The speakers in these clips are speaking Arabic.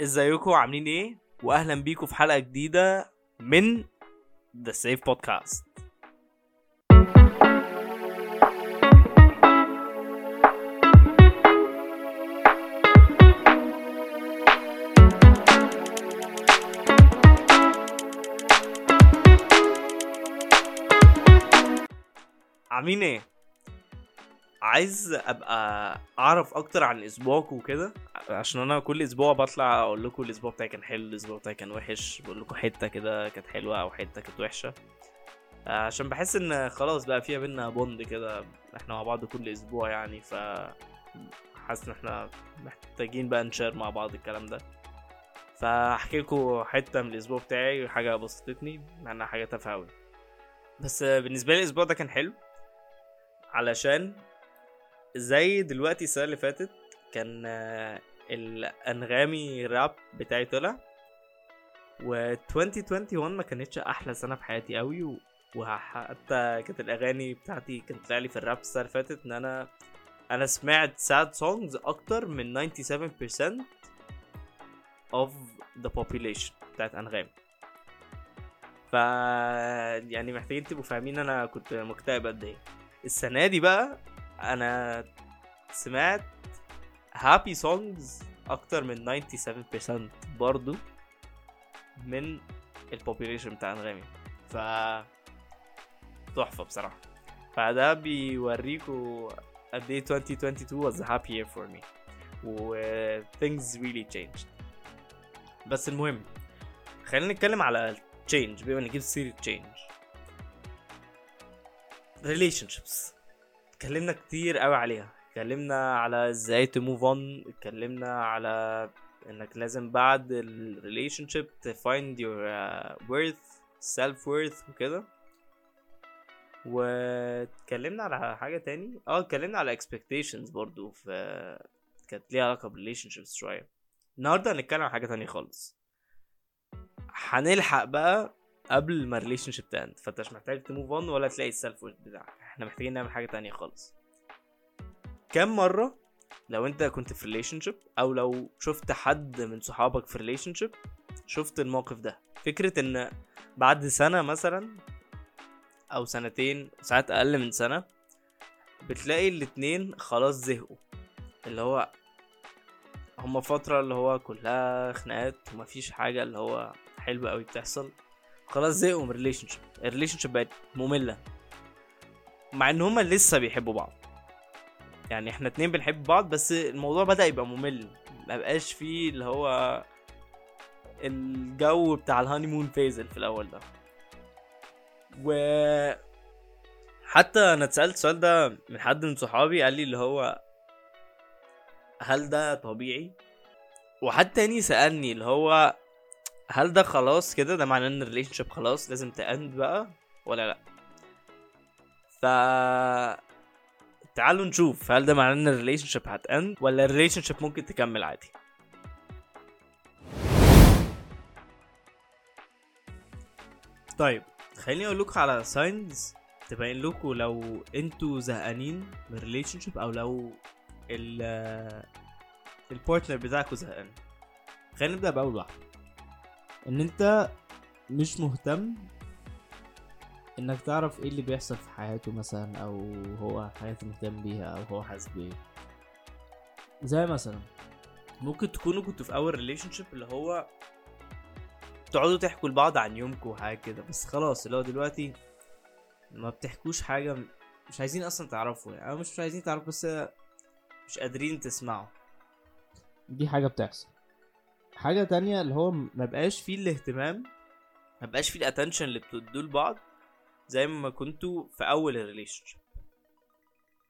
ازيكم؟ عاملين إيه؟ واهلا بيكم في حلقة جديدة من ذا سيف بودكاست عاملين إيه؟ عايز ابقى اعرف أكتر عن اسبوعكم وكده؟ عشان أنا كل أسبوع بطلع أقول لكم الأسبوع بتاعي كان حلو الأسبوع بتاعي كان وحش بقول لكم حتة كده كانت حلوة أو حتة كانت وحشة. عشان بحس إن خلاص بقى فيها بينا بوند كده إحنا مع بعض كل أسبوع يعني ف حاسس إن إحنا محتاجين بقى نشير مع بعض الكلام ده. فاحكي لكم حتة من الأسبوع بتاعي حاجة بسطتني مع انها حاجة تافهة بس بالنسبة لي الأسبوع ده كان حلو علشان زي دلوقتي السنة اللي فاتت كان الأنغامي راب بتاعي طلع و 2021 ما كانتش أحلى سنة في حياتي قوي. وحتى كانت الأغاني بتاعتي كانت طلع لي في الراب السنة اللي فاتت إن أنا أنا سمعت ساد سونجز أكتر من 97% of the population بتاعت أنغامي ف يعني محتاجين تبقوا فاهمين أنا كنت مكتئب قد إيه السنة دي بقى أنا سمعت happy songs أكتر من 97% برضو من ال population بتاع انغامي ف تحفة بصراحة. فده بيوريكوا قد إيه 2022 was a happy year for me. و things really changed. بس المهم خلينا نتكلم على change بما نجيب سيرة change. relationships. اتكلمنا كتير قوي عليها. اتكلمنا على إزاي ت move on اتكلمنا على انك لازم بعد ال relationship ت find your worth self worth وكده. واتكلمنا على حاجة تاني. آه اتكلمنا على expectations برضو في كانت ليها علاقة بال relationships شوية. النهاردة هنتكلم عن حاجة تانية خالص. هنلحق بقى قبل ما ال relationship ت end فانت مش محتاج ت move on ولا تلاقي ال self worth بتاعك. إحنا محتاجين نعمل حاجة تانية خالص. كم مرة لو انت كنت في relationship أو لو شفت حد من صحابك في relationship شفت الموقف ده. فكرة إن بعد سنة مثلا أو سنتين ساعات أقل من سنة بتلاقي الاتنين خلاص زهقوا. اللي هو هما فترة اللي هو كلها خناقات ومفيش حاجة اللي هو حلوة قوي بتحصل. خلاص زهقوا من ال relationship ال relationship بقت مملة. مع إن هما لسه بيحبوا بعض. يعني إحنا اتنين بنحب بعض بس الموضوع بدأ يبقى ممل. ما بقاش فيه اللي هو الجو بتاع ال honeymoon phase في الأول ده. و حتى أنا اتسألت السؤال ده من حد من صحابي قال لي اللي هو هل ده طبيعي؟ وحد تاني سألني اللي هو هل ده خلاص كده؟ ده معناه إن ال relationship خلاص لازم ت end بقى ولا لأ؟ ف تعالوا نشوف هل ده معناه إن ال relationship هت end ولا ال relationship ممكن تكمل عادي. طيب خليني أقول لكم على signs تبين لكم لو أنتوا زهقانين من ال relationship أو لو ال ال partner بتاعكوا زهقان. خلينا نبدأ بأول واحدة. إن أنت مش مهتم إنك تعرف إيه اللي بيحصل في حياته مثلا أو هو حياته مهتم بيها أو هو حاسس بايه زي مثلا ممكن تكونوا كنتوا في اول relationship اللي هو تقعدوا تحكوا لبعض عن يومكم وحاجة كده. بس خلاص اللي هو دلوقتي ما بتحكوش حاجة مش عايزين أصلا تعرفوا يعني. أو مش, مش عايزين تعرفوا بس مش قادرين تسمعوا. دي حاجة بتحصل. حاجة تانية اللي هو ما بقاش فيه الاهتمام ما بقاش فيه ال attention اللي بتدوا لبعض. زي ما كنتوا في أول ال relationship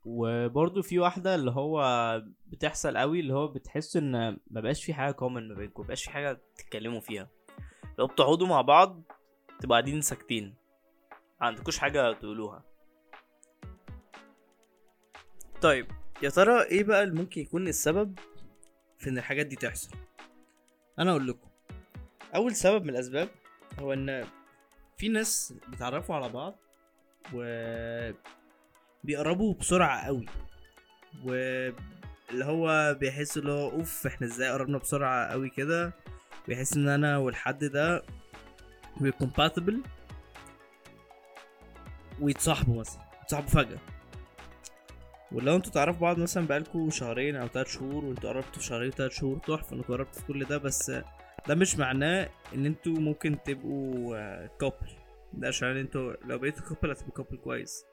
وبرضه في واحدة اللي هو بتحصل قوي اللي هو بتحس إن ما بقاش في حاجة كومن ما بينكم ما بقاش في حاجة تتكلموا فيها. لو بتقعدوا مع بعض تبقوا قاعدين ساكتين ما عندكوش حاجة تقولوها. طيب يا ترى إيه بقى اللي ممكن يكون السبب في إن الحاجات دي تحصل؟ أنا أقول لكم. أول سبب من الأسباب هو إن في ناس بيتعرفوا على بعض و بيقربوا بسرعة قوي. و اللي هو بيحس اللي هو أوف إحنا إزاي قربنا بسرعة قوي كده؟ بيحس إن أنا والحد ده we're compatible. ويتصاحبوا مثلا يتصاحبوا فجأة. ولو أنتوا تعرفوا بعض مثلا بقالكوا شهرين أو تلات شهور وأنتوا قربتوا في شهرين تلات شهور تحفة إنكوا قربتوا في كل ده بس ده مش معناه ان أنتوا ممكن تبقوا couple ده عشان أنتوا لو بقيتوا couple هتبقوا couple كويس.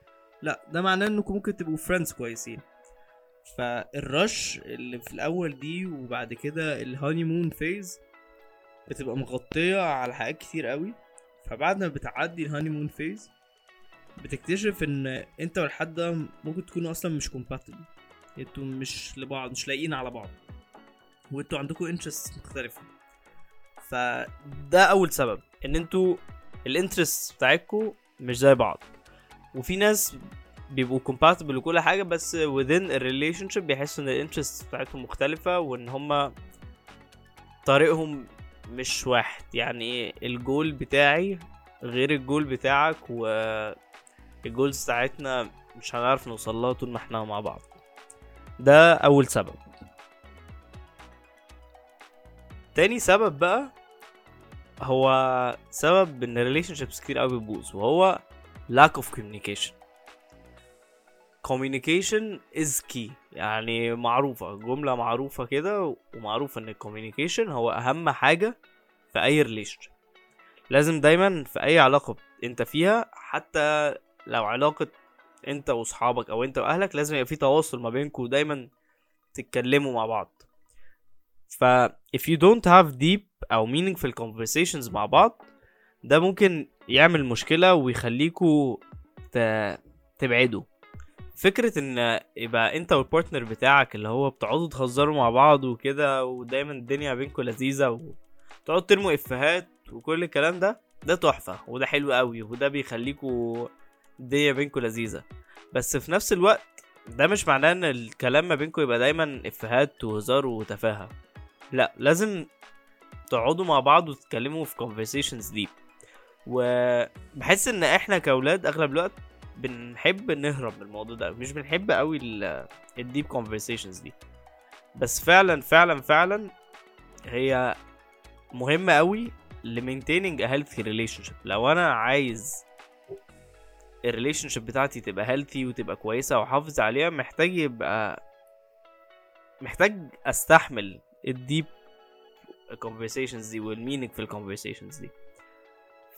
لا ده معناه انكم ممكن تبقوا friends كويسين. فال rush اللي في الأول دي وبعد كده ال honeymoon phase بتبقى مغطية على حاجات كتير قوي. فبعد ما بتعدي ال honeymoon phase بتكتشف إن انت والحد ده ممكن تكونوا أصلا مش compatible أنتوا مش لبعض مش لايقين على بعض. وانتوا عندكم interests مختلفة. فده أول سبب إن أنتوا ال interests بتاعتكم مش زي بعض. وفي ناس بيبقوا compatible وكل حاجة بس within a relationship بيحسوا إن ال interests بتاعتهم مختلفة وإن هما طريقهم مش واحد. يعني الجول بتاعي غير الجول بتاعك و ال goals بتاعتنا مش هنعرف نوصل لها طول ما إحنا مع بعض. ده أول سبب. تاني سبب بقى هو سبب إن ال relationships كتير قوي بتبوظ وهو lack of communication. communication is key. يعني معروفة جملة معروفة كده ومعروفة إن ال communication هو أهم حاجة في أي relation لازم دايما في أي علاقة أنت فيها حتى لو علاقة أنت وأصحابك أو أنت وأهلك لازم يبقى في تواصل ما بينكم دايما تتكلموا مع بعض. ف if you don't have deep أو meaningful conversations مع بعض ده ممكن يعمل مشكلة ويخليكوا ت... تبعدوا. فكرة إن يبقى أنت والبارتنر بتاعك اللي هو بتقعدوا تهزروا مع بعض وكده ودايما الدنيا بينكم لذيذة وتقعدوا ترموا إفيهات وكل الكلام ده ده تحفة وده حلو قوي وده بيخليكوا الدنيا بينكم لذيذة. بس في نفس الوقت ده مش معناه إن الكلام ما بينكم يبقى دايما إفيهات وهزار وتفاهة. لا لازم تقعدوا مع بعض وتتكلموا في conversations deep. وبحس إن إحنا كأولاد أغلب الوقت بنحب نهرب من الموضوع ده. مش بنحب قوي الديب conversations دي. بس فعلا فعلا فعلا هي مهمة قوي لمينتيننج a healthy relationship. لو أنا عايز ال relationship بتاعتي تبقى healthy وتبقى كويسة وأحافظ عليها محتاج يبقى محتاج أستحمل ال deep conversations دي وال meaning في ال conversations دي.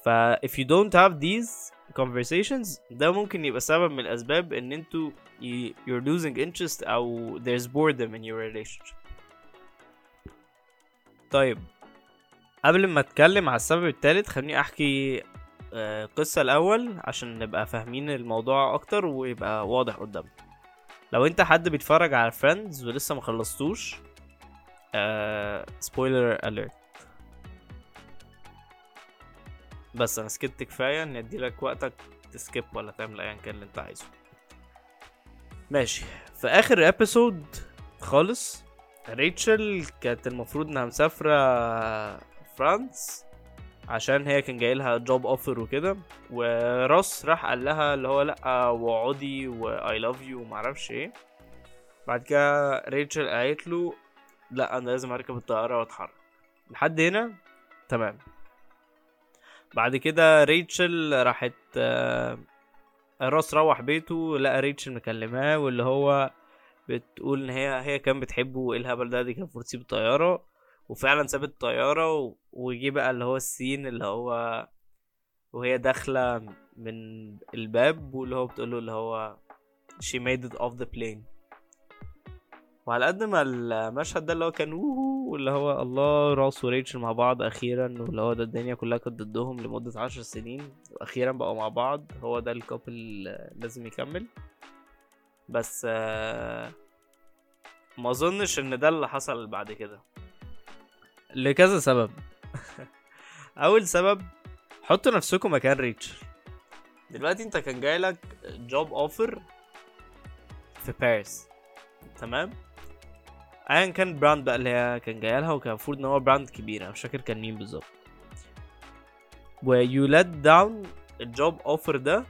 ف if you don't have these conversations ده ممكن يبقى سبب من الأسباب إن أنتوا you're losing interest أو there's boredom in your relationship. طيب قبل ما أتكلم على السبب التالت خليني أحكي آه، قصة الأول عشان نبقى فاهمين الموضوع أكتر ويبقى واضح قدامنا. لو أنت حد بيتفرج على Friends ولسه ما خلصتوش spoiler alert بس أنا سكت كفاية ان ادي لك وقتك ت skip ولا تعمل ايا كان اللي أنت عايزه. ماشي. في آخر episode خالص ريتشل كانت المفروض إنها مسافرة فرانس عشان هي كان جاي لها job offer وكده وروس راح قال لها اللي هو لأ واقعدي و I love you ومعرفش إيه. بعد كده ريتشل قالت له لا أنا لازم أركب الطيارة وأتحرك. لحد هنا؟ تمام. بعد كده ريتشل راحت آه، روس روح بيته لقى ريتشل مكلماه واللي هو بتقول إن هي هي كان بتحبه وإيه الهبل ده دي كان المفروض تسيب الطيارة. وفعلا سابت الطيارة وجي بقى اللي هو السين اللي هو وهي داخلة من الباب واللي هو بتقوله اللي هو she made it off the plane. وعلى قد ما المشهد ده اللي هو كان ووهو واللي هو الله رأس وريتشل مع بعض أخيرا واللي هو ده الدنيا كلها كانت ضدهم لمدة عشر سنين وأخيرا بقوا مع بعض هو ده الكابل لازم يكمل. بس آه، ما أظنش إن ده اللي حصل بعد كده. لكذا سبب. أول سبب حطوا نفسكم مكان ريتشل. دلوقتي أنت كان جايلك job offer في باريس تمام؟ ايا كان brand بقى اللي هي كان جاية لها وكان المفروض إن هو brand كبير أنا مش فاكر كان مين بالظبط. و you let down ال job offer ده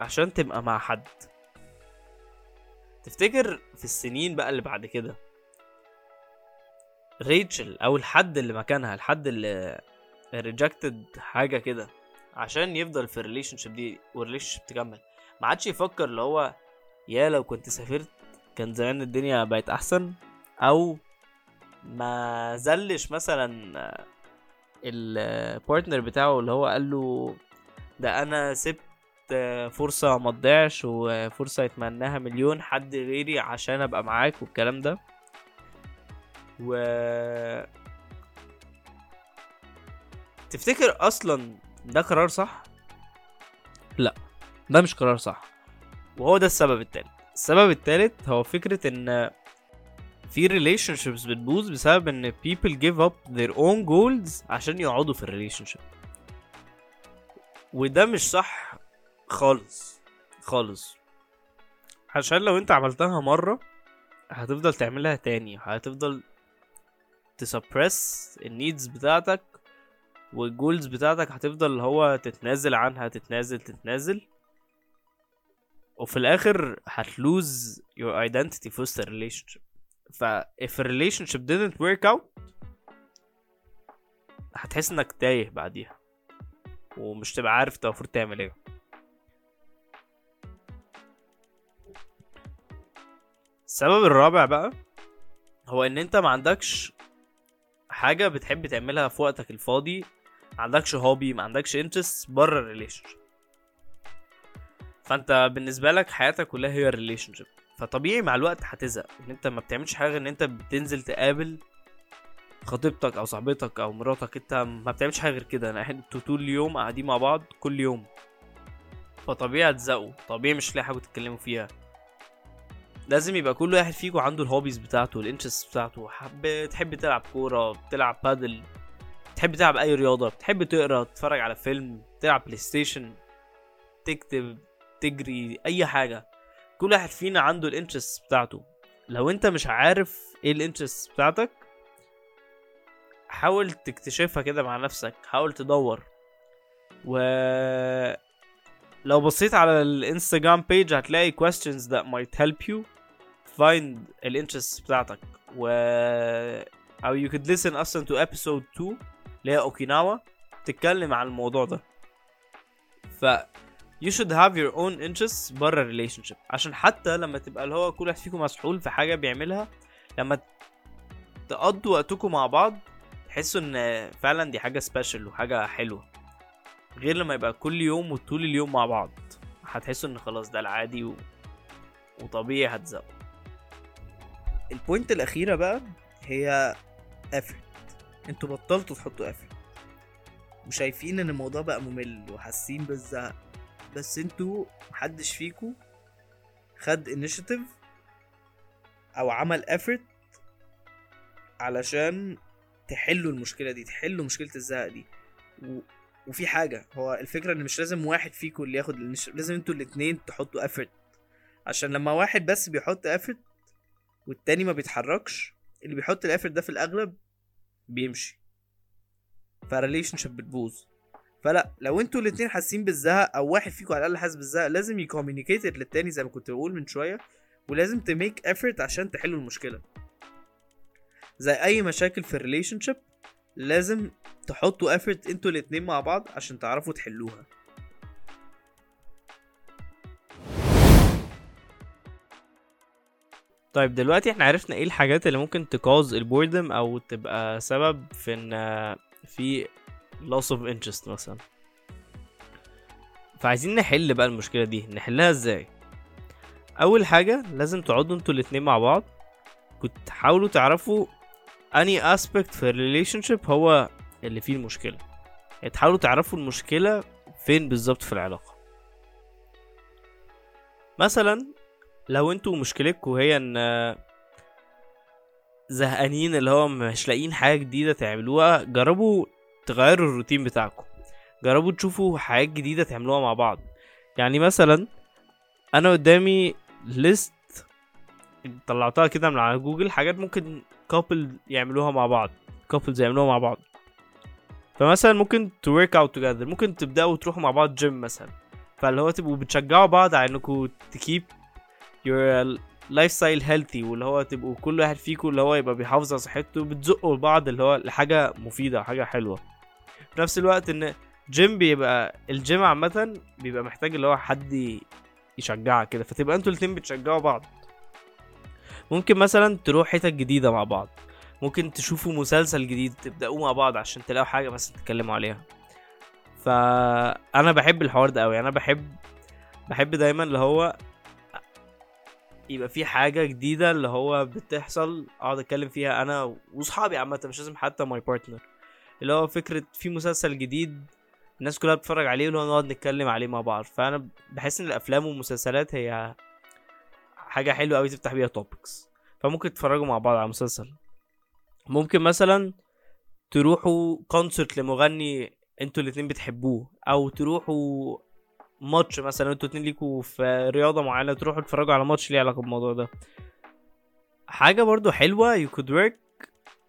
عشان تبقى مع حد. تفتكر في السنين بقى اللي بعد كده ريتشل أو الحد اللي مكانها الحد اللي rejected حاجة كده عشان يفضل في ال relationship دي وال relationship تكمل؟ ما عادش يفكر اللي هو يا لو كنت سافرت كان زمان الدنيا بقت أحسن؟ أو ما زلش مثلا ال partner بتاعه اللي هو قال له ده أنا سبت فرصة ما تضيعش وفرصة يتمناها مليون حد غيري عشان أبقى معاك والكلام ده. و تفتكر أصلا ده قرار صح؟ لا ده مش قرار صح. وهو ده السبب التالت. السبب التالت هو فكرة إن في relationships بتبوظ بسبب إن people give up their own goals عشان يقعدوا في الريليشن وده مش صح خالص خالص. عشان لو أنت عملتها مرة هتفضل تعملها تاني هتفضل ت suppress ال needs بتاعتك وال goals بتاعتك هتفضل اللي هو تتنازل عنها تتنازل تتنازل. وفي الآخر هت lose your identity في وسط ال relation ف if relationship didn't work out هتحس إنك تايه بعديها ومش تبقى عارف أنت المفروض تعمل إيه. السبب الرابع بقى هو إن أنت ما عندكش حاجة بتحب تعملها في وقتك الفاضي ما عندكش hobby ما عندكش interest بره ال relation فأنت بالنسبة لك حياتك كلها هي ال relationship فطبيعي مع الوقت هتزهق. ان انت ما بتعملش حاجة ان انت بتنزل تقابل خطيبتك أو صاحبتك أو مراتك. انت ما بتعملش حاجة غير كده. أنا أنتوا طول اليوم قاعدين مع بعض كل يوم. فطبيعي هتزهقوا طبيعي مش لاقي حاجة تتكلموا فيها. لازم يبقى كل واحد فيكم عنده ال hobbies بتاعته ال interest بتاعته. حب تحب تلعب كورة بتلعب بادل تحب تلعب أي رياضة بتحب تقرأ تتفرج على فيلم تلعب PlayStation تكتب تجري أي حاجة. كل واحد فينا عنده ال interest بتاعته. لو انت مش عارف إيه ال interest بتاعتك حاول تكتشفها كده مع نفسك حاول تدور. و لو بصيت على ال Instagram page هتلاقي questions that might help you find ال interest بتاعتك. و أو you could listen أصلا to episode 2 اللي هي اوكيناوا تتكلم عن الموضوع ده. ف you should have your own interests بره ال relationship عشان حتى لما تبقى اللي هو كل واحد فيكم مسحول في حاجة بيعملها لما تقضوا وقتكم مع بعض تحسوا إن فعلا دي حاجة special وحاجة حلوة. غير لما يبقى كل يوم وطول اليوم مع بعض. هتحسوا إن خلاص ده العادي و... وطبيعي هتزهقوا ال point الأخيرة بقى هي effort. أنتوا بطلتوا تحطوا effort. وشايفين إن الموضوع بقى ممل وحاسين بالزهق. بس أنتوا محدش فيكو خد initiative أو عمل effort علشان تحلوا المشكلة دي تحلوا مشكلة الزهق دي. و... وفي حاجة هو الفكرة إن مش لازم واحد فيكم اللي ياخد ال initiative لازم أنتوا الاتنين تحطوا effort. عشان لما واحد بس بيحط effort والتاني ما بيتحركش اللي بيحط ال effort ده في الأغلب بيمشي. ف relationship بتبوظ. فلا لو أنتوا الاتنين حاسين بالزهق أو واحد فيكم على الأقل حاسس بالزهق لازم ي communicate للتاني زي ما كنت بقول من شوية ولازم ت make effort عشان تحلوا المشكلة. زي أي مشاكل في ال relationship لازم تحطوا effort أنتوا الاتنين مع بعض عشان تعرفوا تحلوها. طيب دلوقتي إحنا عرفنا إيه الحاجات اللي ممكن ت cause ال boredom أو تبقى سبب في إن في loss of interest مثلا. فعايزين نحل بقى المشكلة دي. نحلها إزاي؟ أول حاجة لازم تقعدوا أنتوا الاتنين مع بعض. كنت تحاولوا تعرفوا أنهي aspect في ال relationship هو اللي فيه المشكلة. يعني تحاولوا تعرفوا المشكلة فين بالظبط في العلاقة. مثلا لو أنتوا مشكلتكوا هي إن زهقانين اللي هو مش لاقيين حاجة جديدة تعملوها جربوا تغيروا الروتين بتاعكم. جربوا تشوفوا حاجات جديدة تعملوها مع بعض. يعني مثلا أنا قدامي list طلعتها كده من على جوجل حاجات ممكن couple يعملوها مع بعض couples يعملوها مع بعض. فمثلا ممكن to work out together ممكن تبدأوا تروحوا مع بعض جيم مثلا. فاللي هو تبقوا بتشجعوا بعض على انكم to keep your lifestyle healthy واللي هو تبقوا كل واحد فيكم اللي هو يبقى بيحافظ على صحته بتزقوا لبعض اللي هو لحاجة مفيدة حاجة حلوة. في نفس الوقت إن جيم بيبقى الجيم عامة بيبقى محتاج اللي هو حد يشجعك كده فتبقى أنتوا الاتنين بتشجعوا بعض. ممكن مثلا تروح حتت جديدة مع بعض. ممكن تشوفوا مسلسل جديد تبدأوه مع بعض عشان تلاقوا حاجة مثلا تتكلموا عليها. فانا بحب الحوار ده قوي أنا بحب بحب دايما اللي هو يبقى في حاجة جديدة اللي هو بتحصل أقعد أتكلم فيها أنا واصحابي عامة مش لازم حتى my partner اللي هو فكرة في مسلسل جديد الناس كلها بتتفرج عليه هو نقعد نتكلم عليه مع بعض. فأنا بحس إن الأفلام والمسلسلات هي حاجة حلوة قوي تفتح بيها topics فممكن تتفرجوا مع بعض على مسلسل ممكن مثلا تروحوا concert لمغني أنتوا الاتنين بتحبوه أو تروحوا ماتش مثلا أنتوا اتنين ليكوا في رياضة معينة تروحوا تتفرجوا على ماتش ليه علاقة بالموضوع ده. حاجة برضو حلوة you could work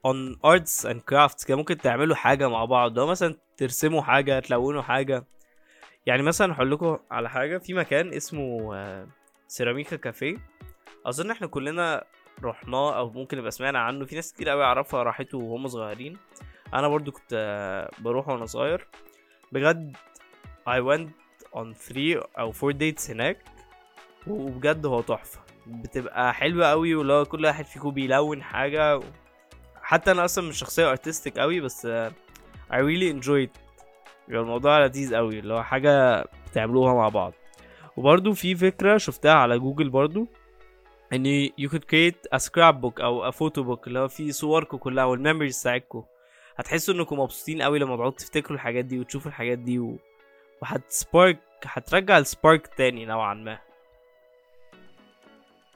on arts and crafts كده ممكن تعملوا حاجة مع بعض لو مثلا ترسموا حاجة تلونوا حاجة. يعني مثلا هقول لكم على حاجة في مكان اسمه آه، سيراميكا كافيه. أظن إحنا كلنا رحناه أو ممكن نبقى سمعنا عنه. في ناس كتير قوي أعرفها راحته وهم صغيرين. أنا برضو كنت آه، بروح وأنا صغير. بجد I went on 3 أو 4 dates هناك. وبجد هو تحفة. بتبقى حلوة قوي هو كل واحد فيكم بيلون حاجة. حتى أنا أصلا مش شخصية artistic قوي بس I really enjoyed. بيبقى الموضوع لذيذ قوي اللي هو حاجة بتعملوها مع بعض. وبرضو في فكرة شفتها على جوجل برضو إن you could create a scrapbook أو a photo book اللي هو فيه صوركم كلها وال memories بتاعتكم. هتحسوا إنكم مبسوطين قوي لما تقعدوا تفتكروا الحاجات دي وتشوفوا الحاجات دي و... وهتسبارك هترجع السبارك تاني نوعا ما.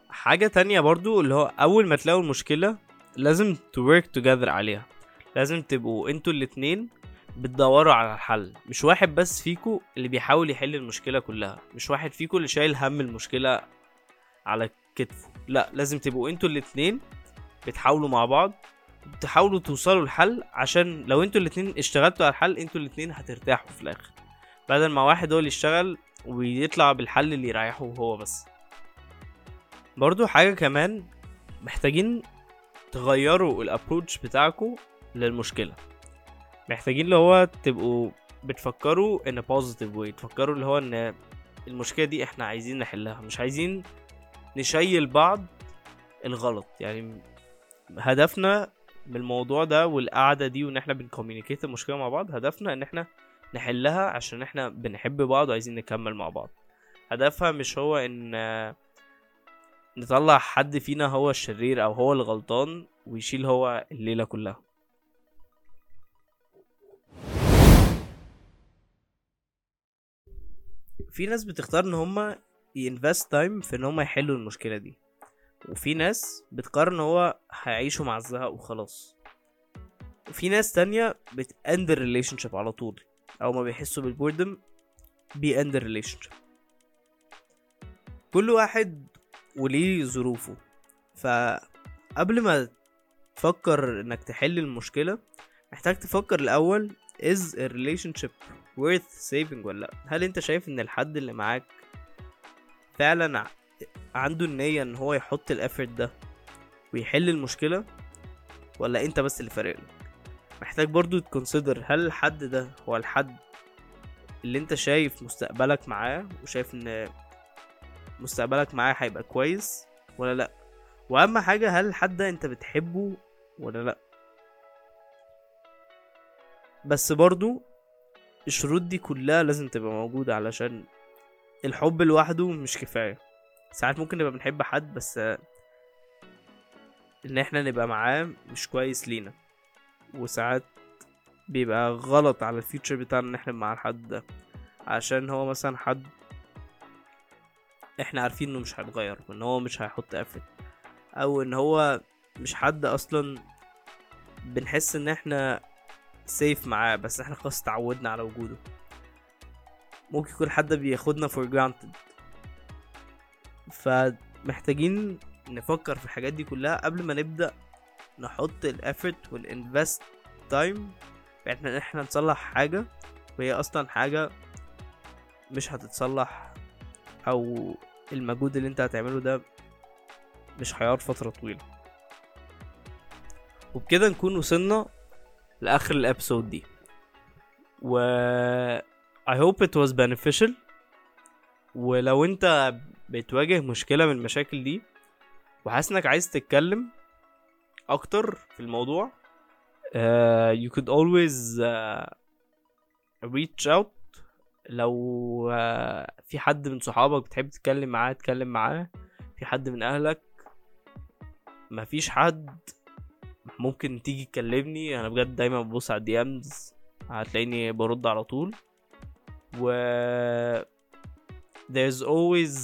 حاجة تانية برضو اللي هو أول ما تلاقوا المشكلة لازم to work together عليها. لازم تبقوا أنتوا الاتنين بتدوروا على الحل. مش واحد بس فيكو اللي بيحاول يحل المشكلة كلها. مش واحد فيكو اللي شايل هم المشكلة على كتفه. لا لازم تبقوا أنتوا الاتنين بتحاولوا مع بعض تحاولوا توصلوا لحل عشان لو أنتوا الاتنين اشتغلتوا على الحل أنتوا الاتنين هترتاحوا في الآخر. بدل ما واحد هو اللي يشتغل ويطلع بالحل اللي يريحه هو بس. برضو حاجة كمان محتاجين تغيروا ال approach بتاعكم للمشكلة. محتاجين اللي هو تبقوا بتفكروا in a positive way تفكروا اللي هو إن المشكلة دي إحنا عايزين نحلها مش عايزين نشيل بعض الغلط. يعني هدفنا من الموضوع ده والقعدة دي وإن إحنا بن communicate المشكلة مع بعض هدفنا إن إحنا نحلها عشان إحنا بنحب بعض وعايزين نكمل مع بعض. هدفها مش هو إن نطلع حد فينا هو الشرير أو هو الغلطان ويشيل هو الليلة كلها. في ناس بتختار إن هما ينفست تايم في إن هما يحلوا المشكلة دي. وفي ناس بتقرر إن هو هيعيشوا مع الزهق وخلاص. وفي ناس تانية بت end ال relationship على طول. أو ما بيحسوا بال boredom بي end ال relationship كل واحد وليه ظروفه. فقبل ما تفكر إنك تحل المشكلة محتاج تفكر الأول is the relationship worth saving ولا لأ؟ هل أنت شايف إن الحد اللي معاك فعلا عنده النية إن هو يحط ال effort ده ويحل المشكلة ولا أنت بس اللي فارق محتاج برضو تكونسيدر هل الحد ده هو الحد اللي أنت شايف مستقبلك معاه وشايف إن مستقبلك معاه هيبقى كويس ولا لأ؟ وأهم حاجة هل ده أنت بتحبه ولا لأ؟ بس برضو الشروط دي كلها لازم تبقى موجودة علشان الحب لوحده مش كفاية. ساعات ممكن نبقى بنحب حد بس إن إحنا نبقى معاه مش كويس لينا. وساعات بيبقى غلط على الفيوتشر بتاعنا إن إحنا مع الحد ده. عشان هو مثلا حد إحنا عارفين إنه مش هيتغير وإن هو مش هيحط افرت أو إن هو مش حد أصلا بنحس إن إحنا سيف معاه بس إحنا خلاص اتعودنا على وجوده. ممكن يكون حد بياخدنا for granted. فمحتاجين نفكر في الحاجات دي كلها قبل ما نبدأ نحط ال effort وال invest time إن إحنا نصلح حاجة وهي أصلا حاجة مش هتتصلح أو المجهود اللي انت هتعمله ده مش هيقعد فترة طويلة. وبكده نكون وصلنا لآخر الابسود دي. و I hope it was beneficial. ولو انت بتواجه مشكلة من المشاكل دي وحاسس انك عايز تتكلم أكتر في الموضوع uh, you could always uh, reach out. لو uh, في حد من صحابك بتحب تتكلم معاه اتكلم معاه؟ في حد من أهلك؟ مفيش حد ممكن تيجي تكلمني؟ أنا بجد دايما ببص على الدي إمز هتلاقيني برد على طول. و there's always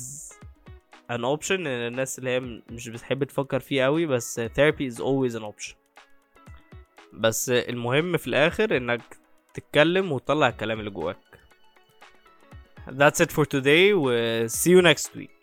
an option الناس اللي هي مش بتحب تفكر فيه قوي بس therapy is always an option. بس المهم في الآخر إنك تتكلم وتطلع الكلام اللي جواك. That's it for today. و see you next week